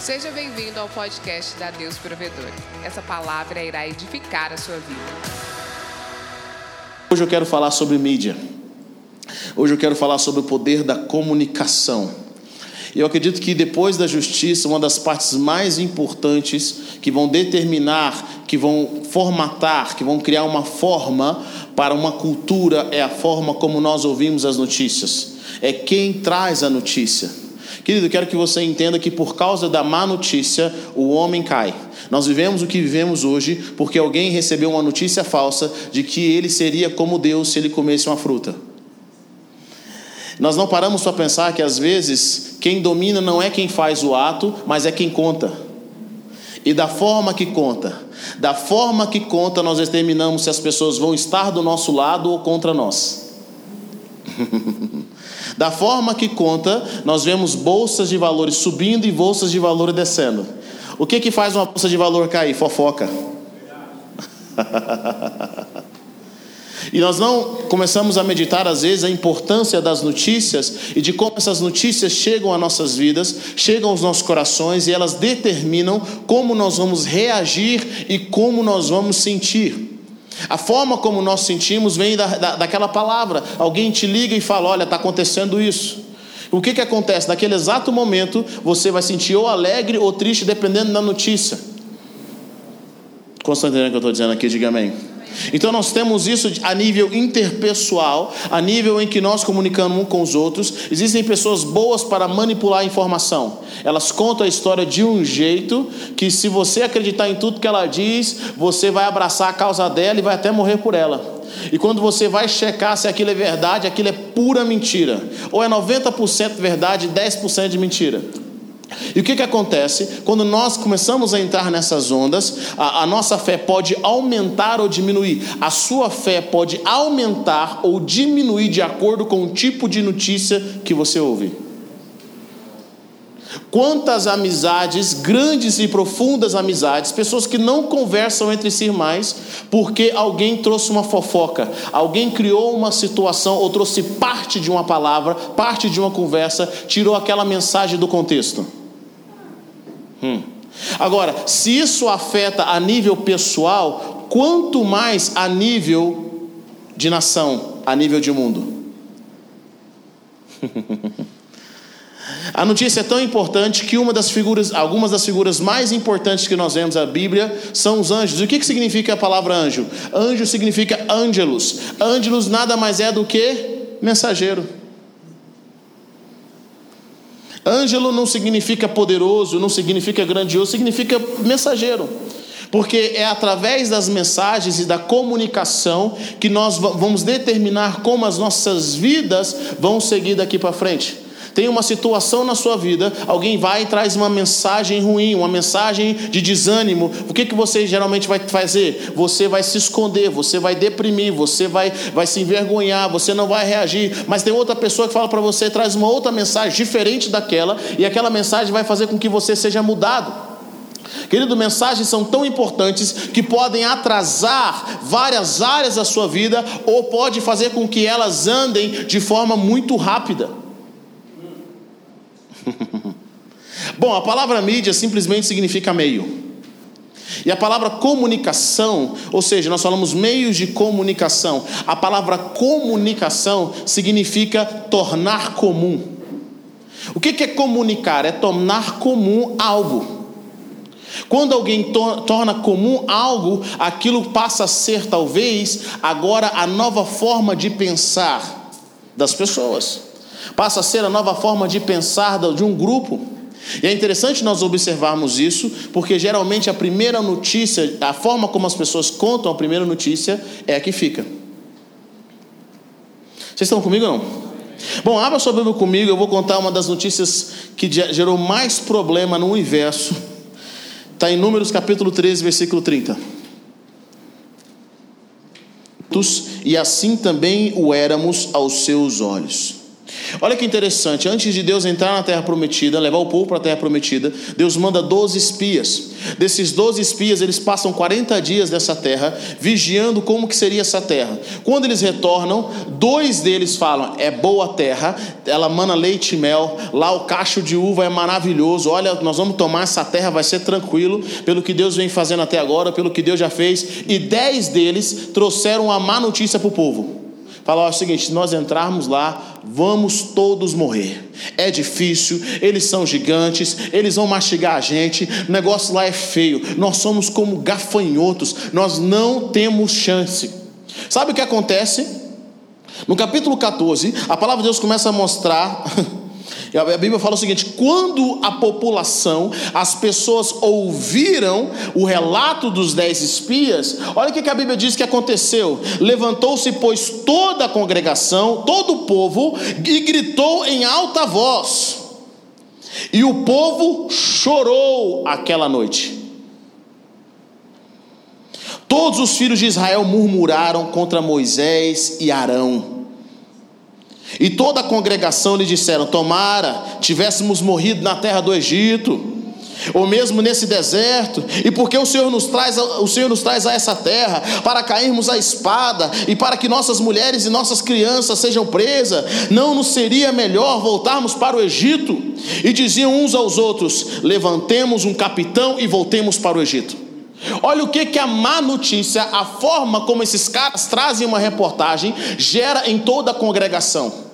Seja bem-vindo ao podcast da Deus Provedor. Essa palavra irá edificar a sua vida. Hoje eu quero falar sobre mídia. Hoje eu quero falar sobre o poder da comunicação. Eu acredito que depois da justiça, uma das partes mais importantes que vão determinar, que vão formatar, que vão criar uma forma para uma cultura é a forma como nós ouvimos as notícias. É quem traz a notícia. Querido, eu quero que você entenda que por causa da má notícia, o homem cai. Nós vivemos o que vivemos hoje porque alguém recebeu uma notícia falsa de que ele seria como Deus se ele comesse uma fruta. Nós não paramos para pensar que às vezes quem domina não é quem faz o ato, mas é quem conta. E da forma que conta, da forma que conta, nós determinamos se as pessoas vão estar do nosso lado ou contra nós. da forma que conta, nós vemos bolsas de valores subindo e bolsas de valores descendo. O que que faz uma bolsa de valor cair? Fofoca. E nós não começamos a meditar, às vezes, a importância das notícias e de como essas notícias chegam às nossas vidas, chegam aos nossos corações e elas determinam como nós vamos reagir e como nós vamos sentir. A forma como nós sentimos vem da, da, daquela palavra. Alguém te liga e fala: Olha, está acontecendo isso. O que, que acontece? Naquele exato momento, você vai sentir ou alegre ou triste, dependendo da notícia. Como estão entendendo o que eu estou dizendo aqui? Diga amém. Então nós temos isso a nível interpessoal, a nível em que nós comunicamos um com os outros. Existem pessoas boas para manipular a informação. Elas contam a história de um jeito que se você acreditar em tudo que ela diz, você vai abraçar a causa dela e vai até morrer por ela. E quando você vai checar se aquilo é verdade, aquilo é pura mentira. Ou é 90% verdade e 10% de mentira. E o que, que acontece? Quando nós começamos a entrar nessas ondas, a, a, nossa fé pode aumentar ou diminuir. A sua fé pode aumentar ou diminuir de acordo com o tipo de notícia que você ouve. Quantas amizades, grandes e profundas amizades, pessoas que não conversam entre si mais, porque alguém trouxe uma fofoca, alguém criou uma situação ou trouxe parte de uma palavra, parte de uma conversa, tirou aquela mensagem do contexto. Hum. Agora, se isso afeta a nível pessoal, quanto mais a nível de nação, a nível de mundo. a notícia é tão importante que uma das figuras, algumas das figuras mais importantes que nós vemos na Bíblia são os anjos. E o que, que significa a palavra anjo? Anjo significa ângelos. Ângelos nada mais é do que mensageiro. Ângelo não significa poderoso, não significa grandioso, significa mensageiro. Porque é através das mensagens e da comunicação que nós vamos determinar como as nossas vidas vão seguir daqui para frente. Tem uma situação na sua vida, alguém vai e traz uma mensagem ruim, uma mensagem de desânimo. O que, que você geralmente vai fazer? Você vai se esconder, você vai deprimir, você vai, vai se envergonhar, você não vai reagir. Mas tem outra pessoa que fala para você, traz uma outra mensagem diferente daquela, e aquela mensagem vai fazer com que você seja mudado. Querido, mensagens são tão importantes que podem atrasar várias áreas da sua vida ou pode fazer com que elas andem de forma muito rápida. Bom, a palavra mídia simplesmente significa meio. E a palavra comunicação, ou seja, nós falamos meios de comunicação. A palavra comunicação significa tornar comum. O que é comunicar? É tornar comum algo. Quando alguém to torna comum algo, aquilo passa a ser talvez agora a nova forma de pensar das pessoas passa a ser a nova forma de pensar de um grupo. E é interessante nós observarmos isso, porque geralmente a primeira notícia, a forma como as pessoas contam a primeira notícia é a que fica. Vocês estão comigo ou não? Bom, abra sua Bíblia comigo, eu vou contar uma das notícias que gerou mais problema no universo. Está em Números capítulo 13, versículo 30. E assim também o éramos aos seus olhos. Olha que interessante, antes de Deus entrar na terra prometida, levar o povo para a terra prometida, Deus manda 12 espias. Desses 12 espias, eles passam 40 dias nessa terra, vigiando como que seria essa terra. Quando eles retornam, dois deles falam: "É boa terra, ela mana leite e mel, lá o cacho de uva é maravilhoso. Olha, nós vamos tomar essa terra, vai ser tranquilo, pelo que Deus vem fazendo até agora, pelo que Deus já fez". E dez deles trouxeram uma má notícia para o povo. Fala é o seguinte: se nós entrarmos lá, vamos todos morrer. É difícil, eles são gigantes, eles vão mastigar a gente, o negócio lá é feio, nós somos como gafanhotos, nós não temos chance. Sabe o que acontece? No capítulo 14, a palavra de Deus começa a mostrar A Bíblia fala o seguinte: quando a população, as pessoas ouviram o relato dos dez espias, olha o que a Bíblia diz que aconteceu: levantou-se, pois, toda a congregação, todo o povo, e gritou em alta voz, e o povo chorou aquela noite. Todos os filhos de Israel murmuraram contra Moisés e Arão. E toda a congregação lhe disseram: Tomara tivéssemos morrido na terra do Egito, ou mesmo nesse deserto, e porque o Senhor nos traz, o Senhor nos traz a essa terra para cairmos à espada e para que nossas mulheres e nossas crianças sejam presas, não nos seria melhor voltarmos para o Egito? E diziam uns aos outros: Levantemos um capitão e voltemos para o Egito. Olha o que, que a má notícia, a forma como esses caras trazem uma reportagem, gera em toda a congregação.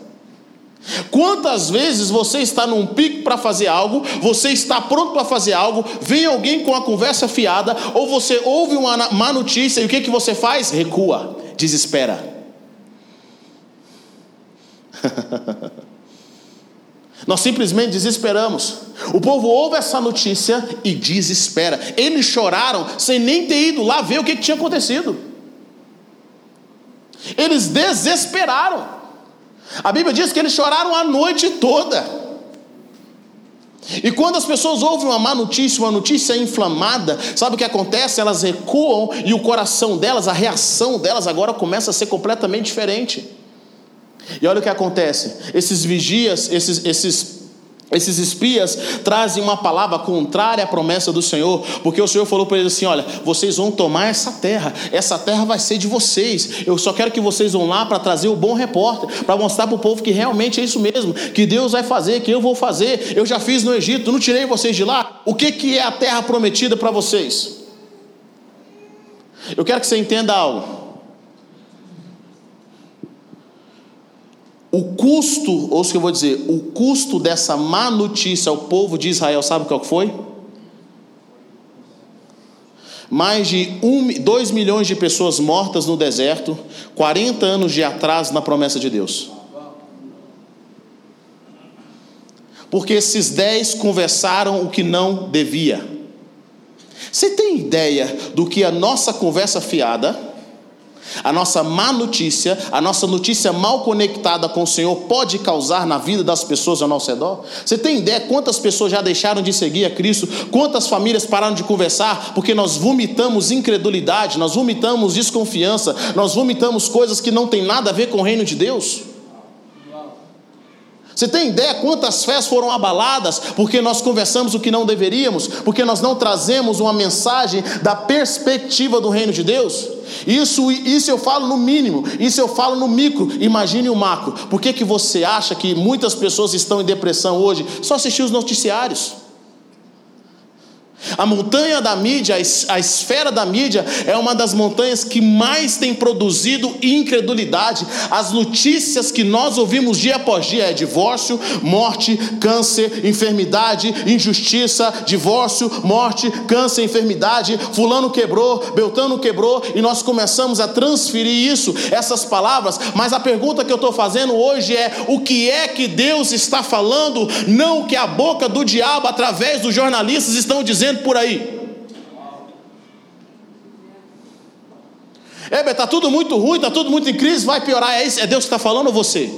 Quantas vezes você está num pico para fazer algo, você está pronto para fazer algo, vem alguém com a conversa fiada, ou você ouve uma má notícia e o que, que você faz? Recua, desespera. Nós simplesmente desesperamos. O povo ouve essa notícia e desespera. Eles choraram sem nem ter ido lá ver o que, tinha acontecido. Eles desesperaram. A Bíblia diz que eles choraram a noite toda. E quando as pessoas ouvem uma má notícia, uma notícia inflamada, sabe o que acontece? Elas recuam e o coração delas, a reação delas agora começa a ser completamente diferente. E olha o que acontece: esses vigias, esses, esses esses espias trazem uma palavra contrária à promessa do Senhor, porque o Senhor falou para eles assim: Olha, vocês vão tomar essa terra, essa terra vai ser de vocês. Eu só quero que vocês vão lá para trazer o bom repórter, para mostrar para o povo que realmente é isso mesmo, que Deus vai fazer, que eu vou fazer. Eu já fiz no Egito, não tirei vocês de lá. O que, que é a terra prometida para vocês? Eu quero que você entenda algo. O custo, ou que eu vou dizer, o custo dessa má notícia ao povo de Israel, sabe qual foi? Mais de 2 milhões de pessoas mortas no deserto, 40 anos de atraso na promessa de Deus. Porque esses dez conversaram o que não devia. Você tem ideia do que a nossa conversa fiada a nossa má notícia, a nossa notícia mal conectada com o Senhor pode causar na vida das pessoas ao nosso redor? Você tem ideia quantas pessoas já deixaram de seguir a Cristo? Quantas famílias pararam de conversar porque nós vomitamos incredulidade, nós vomitamos desconfiança, nós vomitamos coisas que não têm nada a ver com o reino de Deus? Você tem ideia quantas fés foram abaladas porque nós conversamos o que não deveríamos, porque nós não trazemos uma mensagem da perspectiva do reino de Deus? Isso, isso eu falo no mínimo, isso eu falo no micro, imagine o macro. Por que, que você acha que muitas pessoas estão em depressão hoje? Só assistir os noticiários. A montanha da mídia, a esfera da mídia, é uma das montanhas que mais tem produzido incredulidade. As notícias que nós ouvimos dia após dia é divórcio, morte, câncer, enfermidade, injustiça, divórcio, morte, câncer, enfermidade. Fulano quebrou, Beltano quebrou, e nós começamos a transferir isso, essas palavras. Mas a pergunta que eu estou fazendo hoje é: o que é que Deus está falando? Não que a boca do diabo, através dos jornalistas, estão dizendo por aí. É, está tudo muito ruim, está tudo muito em crise, vai piorar. É, isso, é Deus que está falando ou você?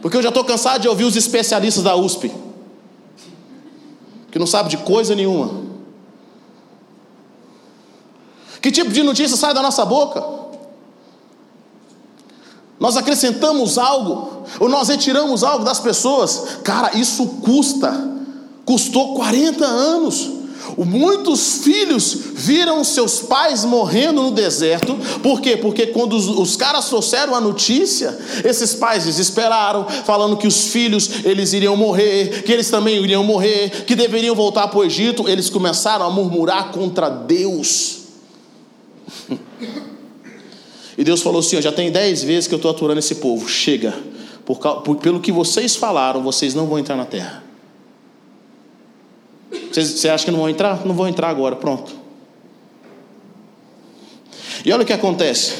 Porque eu já estou cansado de ouvir os especialistas da USP, que não sabem de coisa nenhuma. Que tipo de notícia sai da nossa boca? Nós acrescentamos algo, ou nós retiramos algo das pessoas. Cara, isso custa. Custou 40 anos. Muitos filhos viram seus pais morrendo no deserto, por quê? Porque quando os, os, caras trouxeram a notícia, esses pais desesperaram, falando que os filhos eles iriam morrer, que eles também iriam morrer, que deveriam voltar para o Egito. Eles começaram a murmurar contra Deus. E Deus falou assim: já tem dez vezes que eu estou aturando esse povo, chega, por, por, pelo que vocês falaram, vocês não vão entrar na terra. Você acha que não vão entrar? Não vão entrar agora, pronto. E olha o que acontece.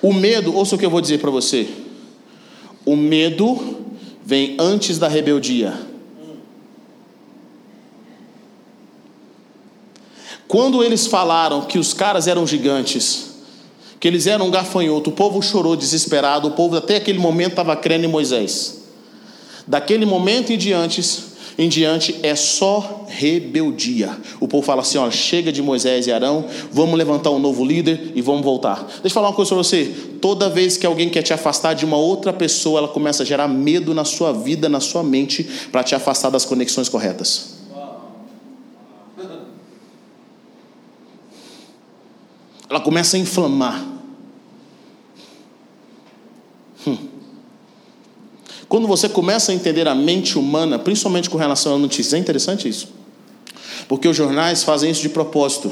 O medo, ouça o que eu vou dizer para você. O medo vem antes da rebeldia. Quando eles falaram que os caras eram gigantes, que eles eram um gafanhoto, o povo chorou desesperado, o povo até aquele momento estava crendo em Moisés. Daquele momento em diante, em diante é só rebeldia. O povo fala assim: ó, chega de Moisés e Arão, vamos levantar um novo líder e vamos voltar. Deixa eu falar uma coisa para você: toda vez que alguém quer te afastar de uma outra pessoa, ela começa a gerar medo na sua vida, na sua mente, para te afastar das conexões corretas. ela começa a inflamar. Quando você começa a entender a mente humana, principalmente com relação a notícias, é interessante isso. Porque os jornais fazem isso de propósito.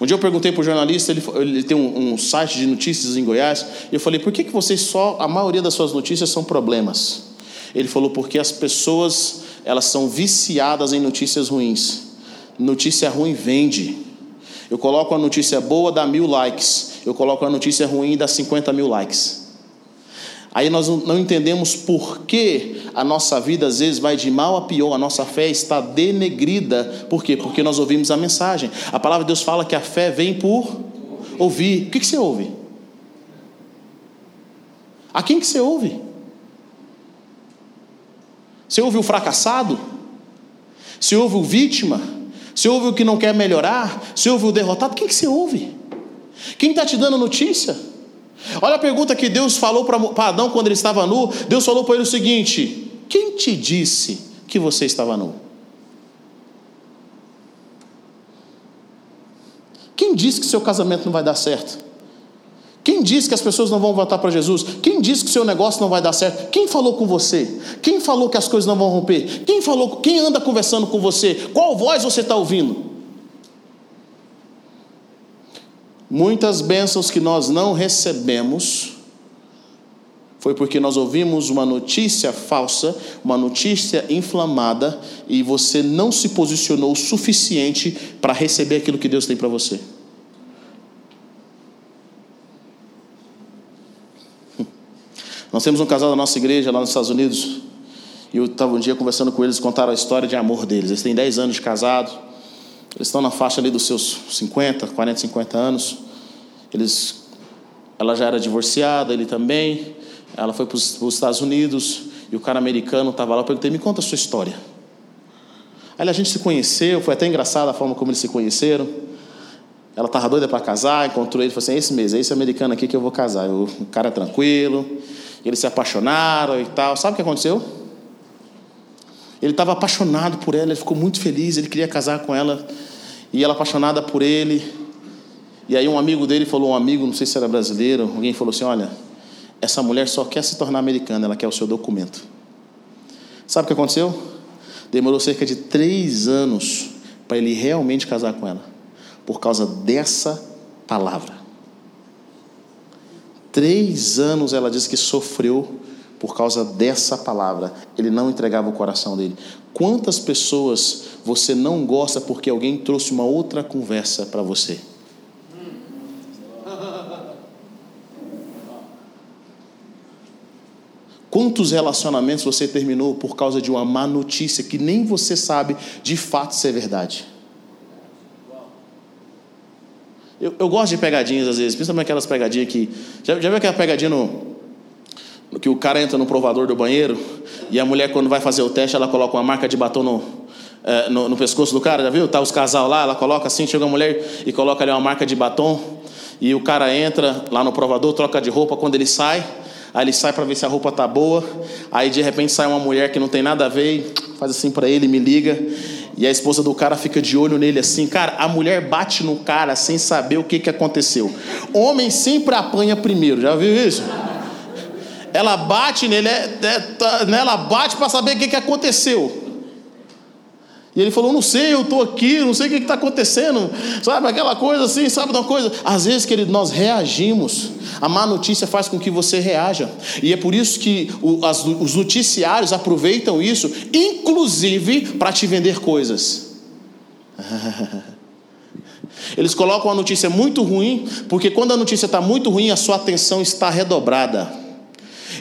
Um dia eu perguntei para o jornalista, ele, ele tem um, um, site de notícias em Goiás, e eu falei, por que, que vocês só, a maioria das suas notícias são problemas? Ele falou, porque as pessoas, elas são viciadas em notícias ruins. Notícia ruim vende. Eu coloco a notícia boa, dá mil likes. Eu coloco a notícia ruim, dá 50 mil likes. Aí nós não entendemos por que a nossa vida às vezes vai de mal a pior, a nossa fé está denegrida. Por quê? Porque nós ouvimos a mensagem. A palavra de Deus fala que a fé vem por ouvir. O que, você ouve? A quem que você ouve? Você ouve o fracassado? Você ouve o vítima? Você ouve o que não quer melhorar? Você ouve o derrotado? Quem que você ouve? Quem está te dando notícia? Olha a pergunta que Deus falou para Adão quando ele estava nu. Deus falou para ele o seguinte: Quem te disse que você estava nu? Quem disse que seu casamento não vai dar certo? Quem disse que as pessoas não vão voltar para Jesus? Quem disse que o seu negócio não vai dar certo? Quem falou com você? Quem falou que as coisas não vão romper? Quem falou? Quem anda conversando com você? Qual voz você está ouvindo? Muitas bênçãos que nós não recebemos foi porque nós ouvimos uma notícia falsa, uma notícia inflamada e você não se posicionou o suficiente para receber aquilo que Deus tem para você. Nós temos um casal da nossa igreja lá nos Estados Unidos. E eu estava um dia conversando com eles, contaram a história de amor deles. Eles têm 10 anos de casado. Eles estão na faixa ali dos seus 50, 40, 50 anos. Eles, ela já era divorciada, ele também. Ela foi para os Estados Unidos e o cara americano estava lá. Eu perguntei: me conta a sua história. Aí a gente se conheceu, foi até engraçado a forma como eles se conheceram. Ela estava doida para casar, encontrou ele e falou assim: esse mês, é esse americano aqui que eu vou casar. o cara é tranquilo, eles se apaixonaram e tal. Sabe o que aconteceu? Ele estava apaixonado por ela, ele ficou muito feliz, ele queria casar com ela, e ela apaixonada por ele. E aí um amigo dele falou, um amigo, não sei se era brasileiro, alguém falou assim: olha, essa mulher só quer se tornar americana, ela quer o seu documento. Sabe o que aconteceu? Demorou cerca de três anos para ele realmente casar com ela, por causa dessa palavra. Três anos ela disse que sofreu por causa dessa palavra. Ele não entregava o coração dele. Quantas pessoas você não gosta porque alguém trouxe uma outra conversa para você? Quantos relacionamentos você terminou por causa de uma má notícia que nem você sabe de fato se é verdade? Eu, eu gosto de pegadinhas às vezes, principalmente aquelas pegadinhas que. Já, já viu aquela pegadinha no, que o cara entra no provador do banheiro e a mulher, quando vai fazer o teste, ela coloca uma marca de batom no, é, no, no, pescoço do cara, já viu? Tá os casal lá, ela coloca assim, chega a mulher e coloca ali uma marca de batom. E o cara entra lá no provador, troca de roupa, quando ele sai, aí ele sai para ver se a roupa tá boa. Aí de repente sai uma mulher que não tem nada a ver, faz assim para ele, me liga. E a esposa do cara fica de olho nele assim, cara, a mulher bate no cara sem saber o que, que aconteceu. Homem sempre apanha primeiro, já viu isso? Ela bate nele, é, é, tá, né, ela bate para saber o que, que aconteceu. E ele falou: Não sei, eu estou aqui, não sei o que está acontecendo. Sabe aquela coisa assim, sabe uma coisa? Às vezes, querido, nós reagimos. A má notícia faz com que você reaja. E é por isso que os noticiários aproveitam isso, inclusive para te vender coisas. Eles colocam a notícia muito ruim, porque quando a notícia está muito ruim, a sua atenção está redobrada.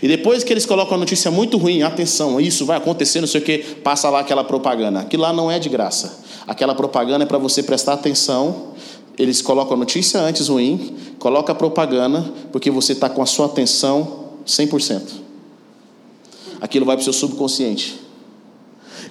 E depois que eles colocam a notícia muito ruim, atenção, isso vai acontecer, não sei o que, passa lá aquela propaganda. Aquilo lá não é de graça. Aquela propaganda é para você prestar atenção. Eles colocam a notícia antes ruim, coloca a propaganda, porque você está com a sua atenção 100%. Aquilo vai para o seu subconsciente.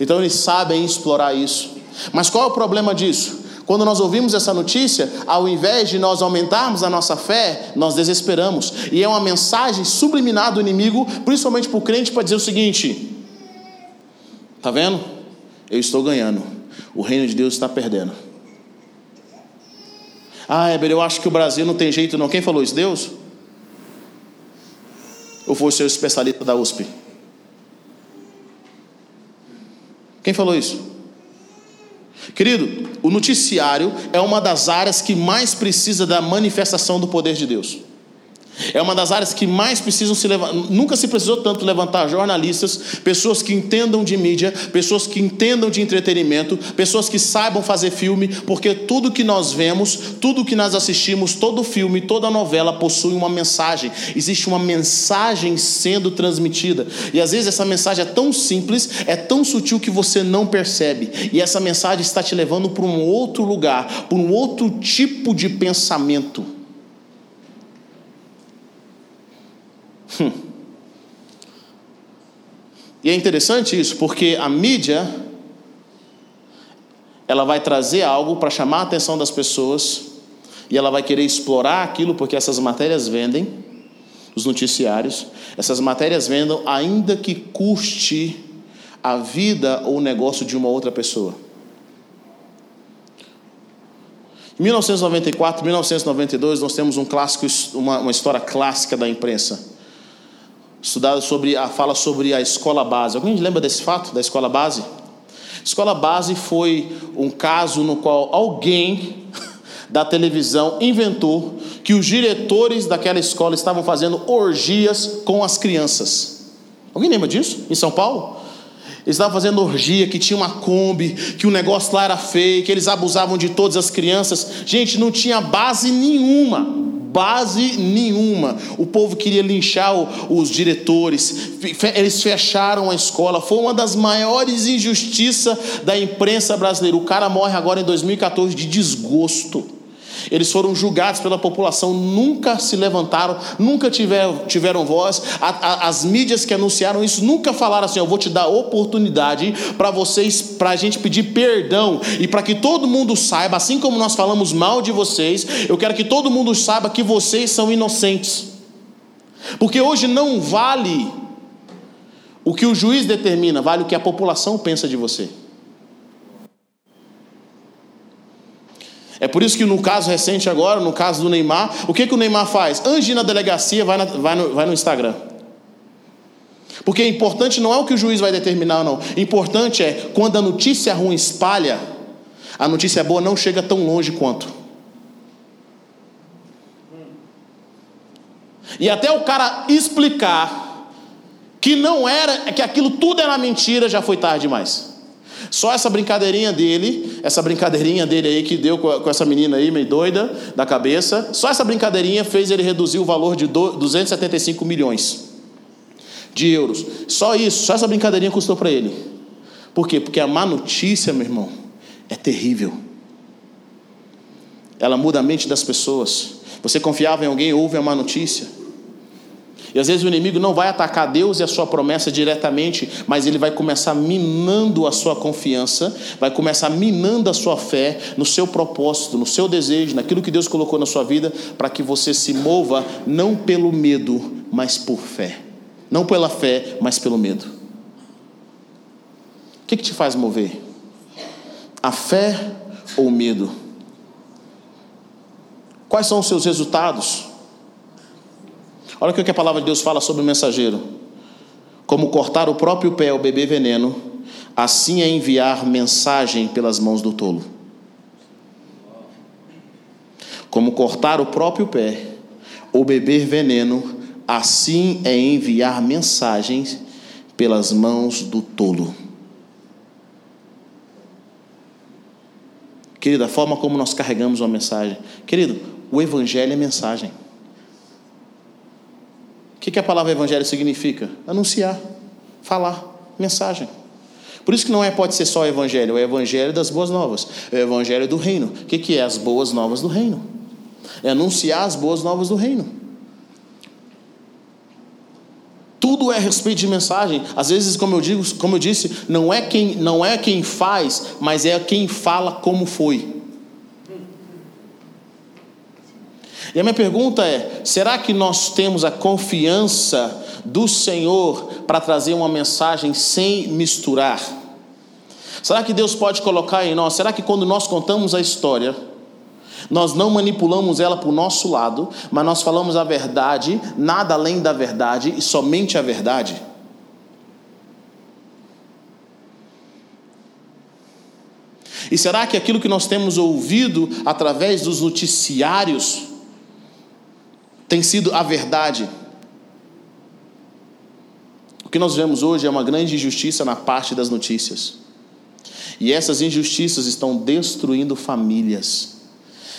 Então eles sabem explorar isso. Mas qual é o problema disso? Quando nós ouvimos essa notícia, ao invés de nós aumentarmos a nossa fé, nós desesperamos. E é uma mensagem subliminar do inimigo, principalmente para o crente, para dizer o seguinte: Está vendo? Eu estou ganhando. O reino de Deus está perdendo. Ah, Heber, eu acho que o Brasil não tem jeito não. Quem falou isso? Deus? Ou foi o seu especialista da USP? Quem falou isso? Querido, o noticiário é uma das áreas que mais precisa da manifestação do poder de Deus. É uma das áreas que mais precisam se levantar. Nunca se precisou tanto levantar jornalistas, pessoas que entendam de mídia, pessoas que entendam de entretenimento, pessoas que saibam fazer filme, porque tudo que nós vemos, tudo que nós assistimos, todo filme, toda novela possui uma mensagem. Existe uma mensagem sendo transmitida. E às vezes essa mensagem é tão simples, é tão sutil que você não percebe. E essa mensagem está te levando para um outro lugar, para um outro tipo de pensamento. Hum. E é interessante isso, porque a mídia ela vai trazer algo para chamar a atenção das pessoas e ela vai querer explorar aquilo porque essas matérias vendem, os noticiários, essas matérias vendem ainda que custe a vida ou o negócio de uma outra pessoa. Em 1994, 1992, nós temos um clássico, uma, uma história clássica da imprensa estudado sobre a fala sobre a escola base. Alguém lembra desse fato da escola base? Escola base foi um caso no qual alguém da televisão inventou que os diretores daquela escola estavam fazendo orgias com as crianças. Alguém lembra disso? Em São Paulo? Eles estavam fazendo orgia, que tinha uma Kombi, que o negócio lá era feio, que eles abusavam de todas as crianças. Gente, não tinha base nenhuma base nenhuma. O povo queria linchar os diretores, eles fecharam a escola. Foi uma das maiores injustiças da imprensa brasileira. O cara morre agora em 2014 de desgosto. Eles foram julgados pela população, nunca se levantaram, nunca tiveram, tiveram voz. A, a, as mídias que anunciaram isso nunca falaram assim: eu vou te dar oportunidade para vocês, para a gente pedir perdão e para que todo mundo saiba, assim como nós falamos mal de vocês, eu quero que todo mundo saiba que vocês são inocentes. Porque hoje não vale o que o juiz determina, vale o que a população pensa de você. É por isso que no caso recente agora, no caso do Neymar, o que, que o Neymar faz? Antes na delegacia, vai, na, vai, no, vai no Instagram. Porque importante não é o que o juiz vai determinar, não. Importante é quando a notícia ruim espalha, a notícia boa não chega tão longe quanto. E até o cara explicar que não era, que aquilo tudo era mentira, já foi tarde demais. Só essa brincadeirinha dele, essa brincadeirinha dele aí que deu com essa menina aí, meio doida da cabeça, só essa brincadeirinha fez ele reduzir o valor de 275 milhões de euros. Só isso, só essa brincadeirinha custou para ele. Por quê? Porque a má notícia, meu irmão, é terrível. Ela muda a mente das pessoas. Você confiava em alguém, ouve a má notícia. E às vezes o inimigo não vai atacar Deus e a sua promessa diretamente, mas ele vai começar minando a sua confiança, vai começar minando a sua fé no seu propósito, no seu desejo, naquilo que Deus colocou na sua vida, para que você se mova não pelo medo, mas por fé. Não pela fé, mas pelo medo. O que, que te faz mover? A fé ou o medo? Quais são os seus resultados? Olha o que a palavra de Deus fala sobre o mensageiro. Como cortar o próprio pé ao beber veneno, assim é enviar mensagem pelas mãos do tolo. Como cortar o próprio pé ou beber veneno, assim é enviar mensagens pelas mãos do tolo. Querido, a forma como nós carregamos uma mensagem. Querido, o Evangelho é mensagem. O que, que a palavra Evangelho significa? Anunciar, falar, mensagem. Por isso que não é, pode ser só o Evangelho, é o Evangelho das boas novas, é o Evangelho do reino. O que, que é as boas novas do reino? É anunciar as boas novas do reino. Tudo é a respeito de mensagem. Às vezes, como eu digo, como eu disse, não é quem não é quem faz, mas é quem fala como foi. E a minha pergunta é: será que nós temos a confiança do Senhor para trazer uma mensagem sem misturar? Será que Deus pode colocar em nós? Será que quando nós contamos a história, nós não manipulamos ela para o nosso lado, mas nós falamos a verdade, nada além da verdade e somente a verdade. E será que aquilo que nós temos ouvido através dos noticiários tem sido a verdade? O que nós vemos hoje é uma grande injustiça na parte das notícias. E essas injustiças estão destruindo famílias.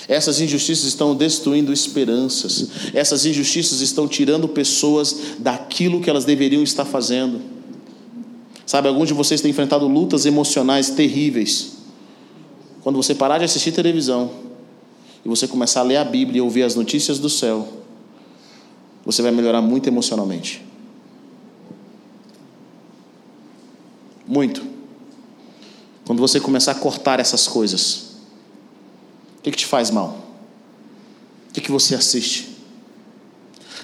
Essas injustiças estão destruindo esperanças. Essas injustiças estão tirando pessoas daquilo que elas deveriam estar fazendo. Sabe, alguns de vocês têm enfrentado lutas emocionais terríveis. Quando você parar de assistir televisão e você começar a ler a Bíblia e ouvir as notícias do céu, você vai melhorar muito emocionalmente. Muito. Quando você começar a cortar essas coisas. O que, que te faz mal? O que, que você assiste?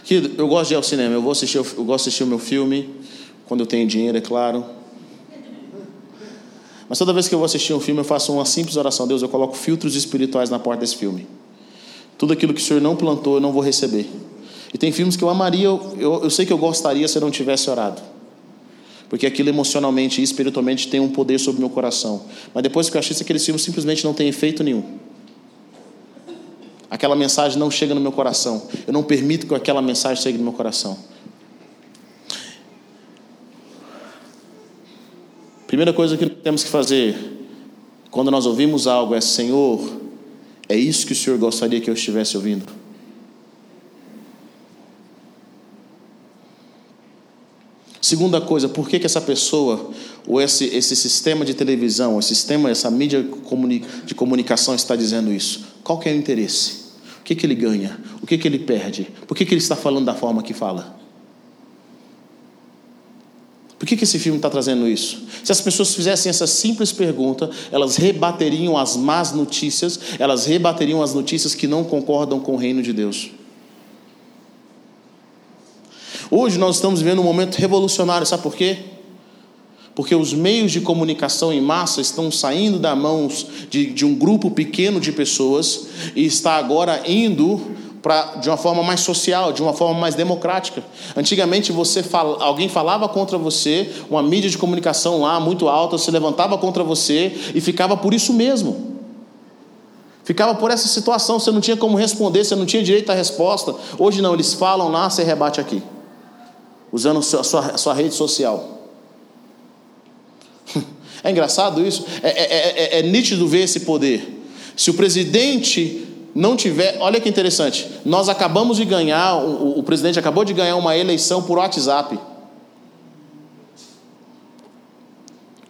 Querido, eu gosto de ir ao cinema, eu, vou assistir, eu gosto de assistir o meu filme, quando eu tenho dinheiro, é claro. Mas toda vez que eu vou assistir um filme, eu faço uma simples oração. Deus, eu coloco filtros espirituais na porta desse filme. Tudo aquilo que o Senhor não plantou, eu não vou receber. E tem filmes que eu amaria, eu, eu, eu sei que eu gostaria se eu não tivesse orado. Porque aquilo emocionalmente e espiritualmente tem um poder sobre o meu coração. Mas depois que eu assisto aqueles filmes, simplesmente não tem efeito nenhum aquela mensagem não chega no meu coração. Eu não permito que aquela mensagem chegue no meu coração. Primeira coisa que temos que fazer quando nós ouvimos algo é: Senhor, é isso que o Senhor gostaria que eu estivesse ouvindo? Segunda coisa, por que, que essa pessoa, ou esse, esse sistema de televisão, esse sistema, essa mídia de comunicação está dizendo isso? Qual que é o interesse? O que, que ele ganha? O que, que ele perde? Por que, que ele está falando da forma que fala? Por que, que esse filme está trazendo isso? Se as pessoas fizessem essa simples pergunta, elas rebateriam as más notícias, elas rebateriam as notícias que não concordam com o reino de Deus. Hoje nós estamos vivendo um momento revolucionário, sabe por quê? Porque os meios de comunicação em massa estão saindo das mãos de, de um grupo pequeno de pessoas e está agora indo para de uma forma mais social, de uma forma mais democrática. Antigamente você fala, alguém falava contra você, uma mídia de comunicação lá muito alta se levantava contra você e ficava por isso mesmo. Ficava por essa situação, você não tinha como responder, você não tinha direito à resposta. Hoje não, eles falam lá, você rebate aqui usando a sua, a sua rede social. É engraçado isso? É, é, é, é, nítido ver esse poder. Se o presidente não tiver. Olha que interessante. Nós acabamos de ganhar, o, o presidente acabou de ganhar uma eleição por WhatsApp.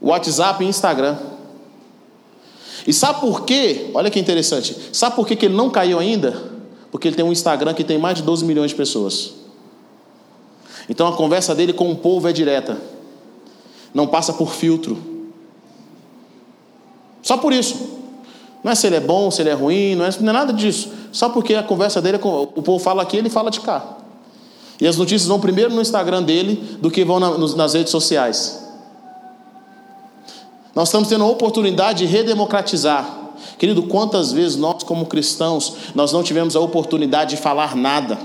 WhatsApp e Instagram. E sabe por quê? Olha que interessante. Sabe por quê que ele não caiu ainda? Porque ele tem um Instagram que tem mais de 12 milhões de pessoas. Então a conversa dele com o povo é direta, não passa por filtro. Só por isso. Não é se ele é bom, se ele é ruim, não é, não é nada disso. Só porque a conversa dele, é o povo fala aqui, ele fala de cá. E as notícias vão primeiro no Instagram dele do que vão na, nas redes sociais. Nós estamos tendo a oportunidade de redemocratizar. Querido, quantas vezes nós, como cristãos, nós não tivemos a oportunidade de falar nada?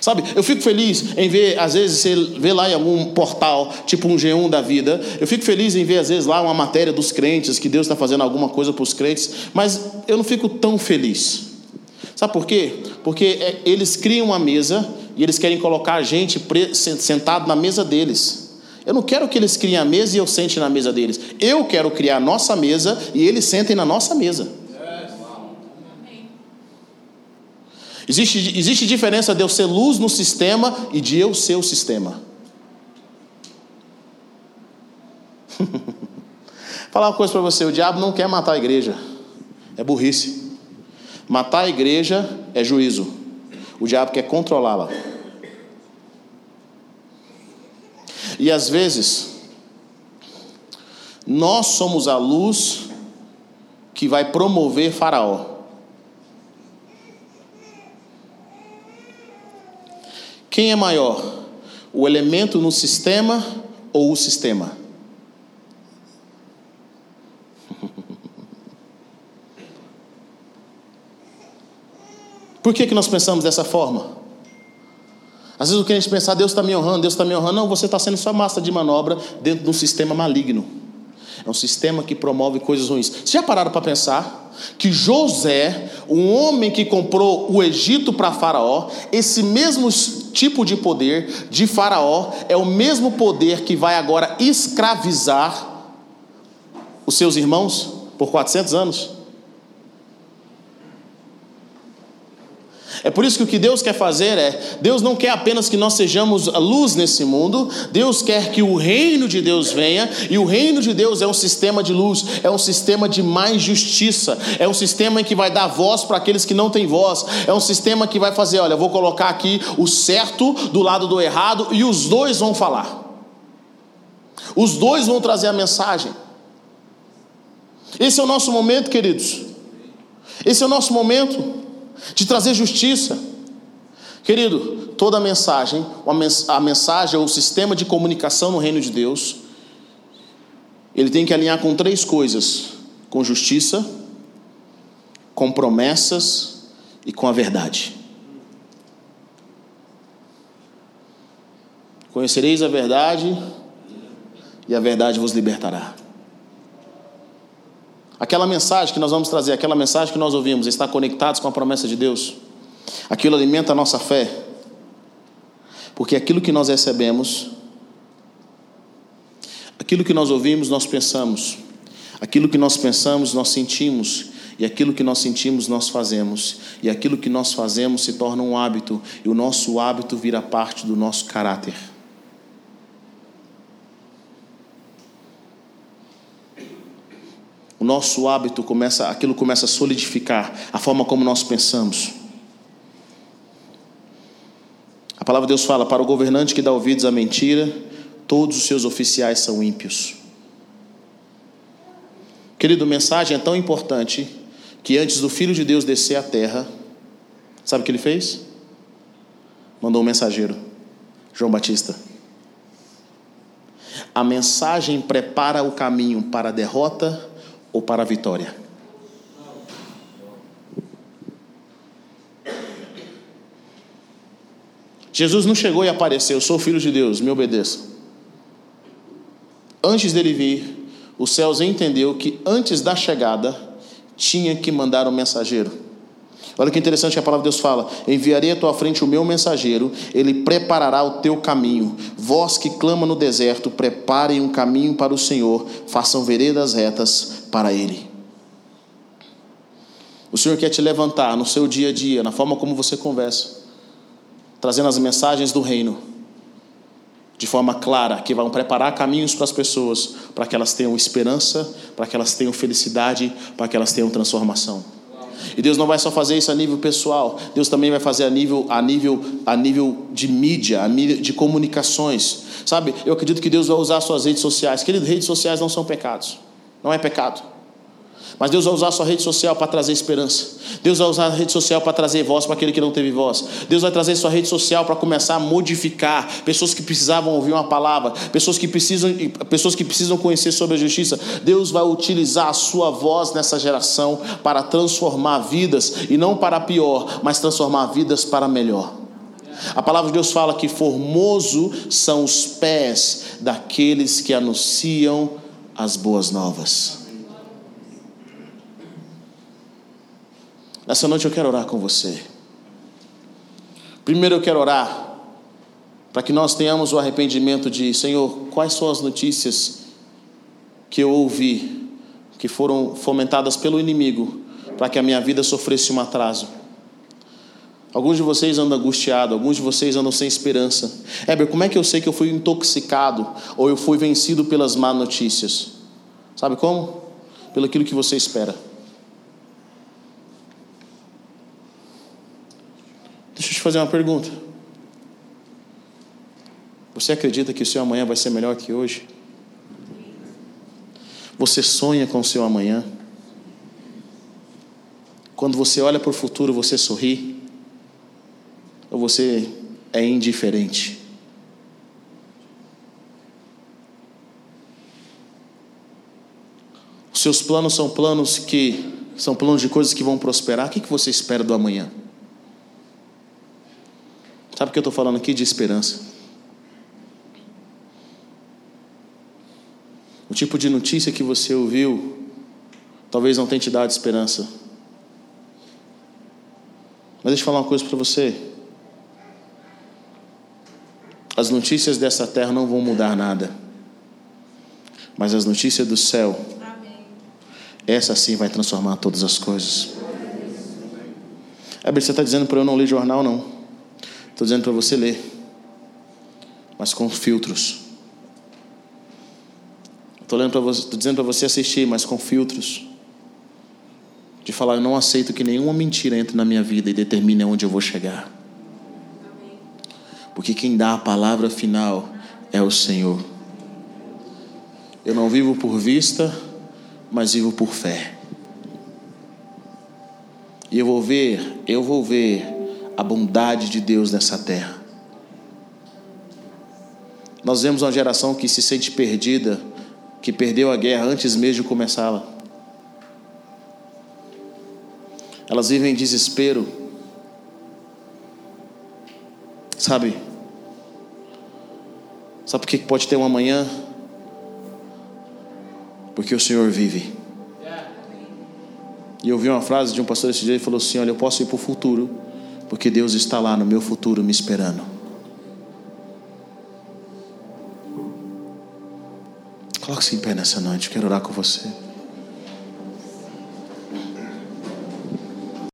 Sabe, eu fico feliz em ver, às vezes, você vê lá em algum portal, tipo um G1 da vida, eu fico feliz em ver, às vezes, lá uma matéria dos crentes, que Deus está fazendo alguma coisa para os crentes, mas eu não fico tão feliz. Sabe por quê? Porque é, eles criam uma mesa e eles querem colocar a gente sentado na mesa deles. Eu não quero que eles criem a mesa e eu sente na mesa deles. Eu quero criar a nossa mesa e eles sentem na nossa mesa. Existe, existe diferença de eu ser luz no sistema e de eu ser o sistema. Falar uma coisa para você: o diabo não quer matar a igreja, é burrice. Matar a igreja é juízo, o diabo quer controlá-la. E às vezes, nós somos a luz que vai promover Faraó. Quem é maior? O elemento no sistema ou o sistema? Por que, que nós pensamos dessa forma? Às vezes o que a gente pensa, Deus está me honrando, Deus está me honrando. Não, você está sendo só massa de manobra dentro de um sistema maligno. É um sistema que promove coisas ruins. Vocês já pararam para pensar que José, um homem que comprou o Egito para Faraó, esse mesmo tipo de poder de Faraó é o mesmo poder que vai agora escravizar os seus irmãos por 400 anos? É por isso que o que Deus quer fazer é: Deus não quer apenas que nós sejamos a luz nesse mundo, Deus quer que o reino de Deus venha, e o reino de Deus é um sistema de luz, é um sistema de mais justiça, é um sistema em que vai dar voz para aqueles que não têm voz, é um sistema que vai fazer: olha, vou colocar aqui o certo do lado do errado, e os dois vão falar, os dois vão trazer a mensagem. Esse é o nosso momento, queridos. Esse é o nosso momento de trazer justiça. Querido, toda mensagem, a mensagem ou o sistema de comunicação no reino de Deus, ele tem que alinhar com três coisas: com justiça, com promessas e com a verdade. Conhecereis a verdade, e a verdade vos libertará. Aquela mensagem que nós vamos trazer, aquela mensagem que nós ouvimos, está conectados com a promessa de Deus. Aquilo alimenta a nossa fé. Porque aquilo que nós recebemos, aquilo que nós ouvimos, nós pensamos. Aquilo que nós pensamos, nós sentimos. E aquilo que nós sentimos, nós fazemos. E aquilo que nós fazemos se torna um hábito. E o nosso hábito vira parte do nosso caráter. O nosso hábito começa, aquilo começa a solidificar a forma como nós pensamos. A palavra de Deus fala: para o governante que dá ouvidos à mentira, todos os seus oficiais são ímpios. Querido, mensagem é tão importante que antes do Filho de Deus descer à terra, sabe o que ele fez? Mandou um mensageiro, João Batista. A mensagem prepara o caminho para a derrota ou para a vitória? Jesus não chegou e apareceu, eu sou filho de Deus, me obedeça. Antes dele vir, os céus entendeu que antes da chegada tinha que mandar um mensageiro. Olha que interessante que a palavra de Deus fala: Enviarei à tua frente o meu mensageiro, ele preparará o teu caminho. Vós que clama no deserto, preparem um caminho para o Senhor, façam veredas retas para Ele. O Senhor quer te levantar no seu dia a dia, na forma como você conversa, trazendo as mensagens do reino, de forma clara, que vão preparar caminhos para as pessoas, para que elas tenham esperança, para que elas tenham felicidade, para que elas tenham transformação. E Deus não vai só fazer isso a nível pessoal, Deus também vai fazer a nível, a nível, a nível de mídia, a nível de comunicações. Sabe, eu acredito que Deus vai usar suas redes sociais. Querido, redes sociais não são pecados. Não é pecado. Mas Deus vai usar a sua rede social para trazer esperança. Deus vai usar a rede social para trazer voz para aquele que não teve voz. Deus vai trazer sua rede social para começar a modificar pessoas que precisavam ouvir uma palavra, pessoas que precisam, pessoas que precisam conhecer sobre a justiça. Deus vai utilizar a sua voz nessa geração para transformar vidas e não para pior, mas transformar vidas para melhor. A palavra de Deus fala que formoso são os pés daqueles que anunciam as boas novas. Nessa noite eu quero orar com você. Primeiro eu quero orar para que nós tenhamos o arrependimento de, Senhor, quais são as notícias que eu ouvi que foram fomentadas pelo inimigo para que a minha vida sofresse um atraso. Alguns de vocês andam angustiados, alguns de vocês andam sem esperança. Heber, como é que eu sei que eu fui intoxicado ou eu fui vencido pelas más notícias? Sabe como? Pelo aquilo que você espera. Deixa eu te fazer uma pergunta. Você acredita que o seu amanhã vai ser melhor que hoje? Você sonha com o seu amanhã? Quando você olha para o futuro, você sorri? Ou você é indiferente? Os seus planos são planos que são planos de coisas que vão prosperar. O que você espera do amanhã? Sabe o que eu estou falando aqui? De esperança. O tipo de notícia que você ouviu, talvez não tenha te dado esperança. Mas deixa eu falar uma coisa para você. As notícias dessa terra não vão mudar nada. Mas as notícias do céu, essa sim vai transformar todas as coisas. É, você está dizendo para eu não ler jornal, não. Estou dizendo para você ler, mas com filtros. Estou dizendo para você assistir, mas com filtros. De falar, eu não aceito que nenhuma mentira entre na minha vida e determine onde eu vou chegar. Porque quem dá a palavra final é o Senhor. Eu não vivo por vista, mas vivo por fé. E eu vou ver, eu vou ver a bondade de Deus nessa terra. Nós vemos uma geração que se sente perdida, que perdeu a guerra antes mesmo de começá-la. Elas vivem em desespero. Sabe? Sabe por que pode ter um amanhã? Porque o Senhor vive. E eu vi uma frase de um pastor esse dia e falou assim: Olha, eu posso ir para o futuro porque Deus está lá no meu futuro me esperando. Coloque-se em pé nessa noite, quero orar com você.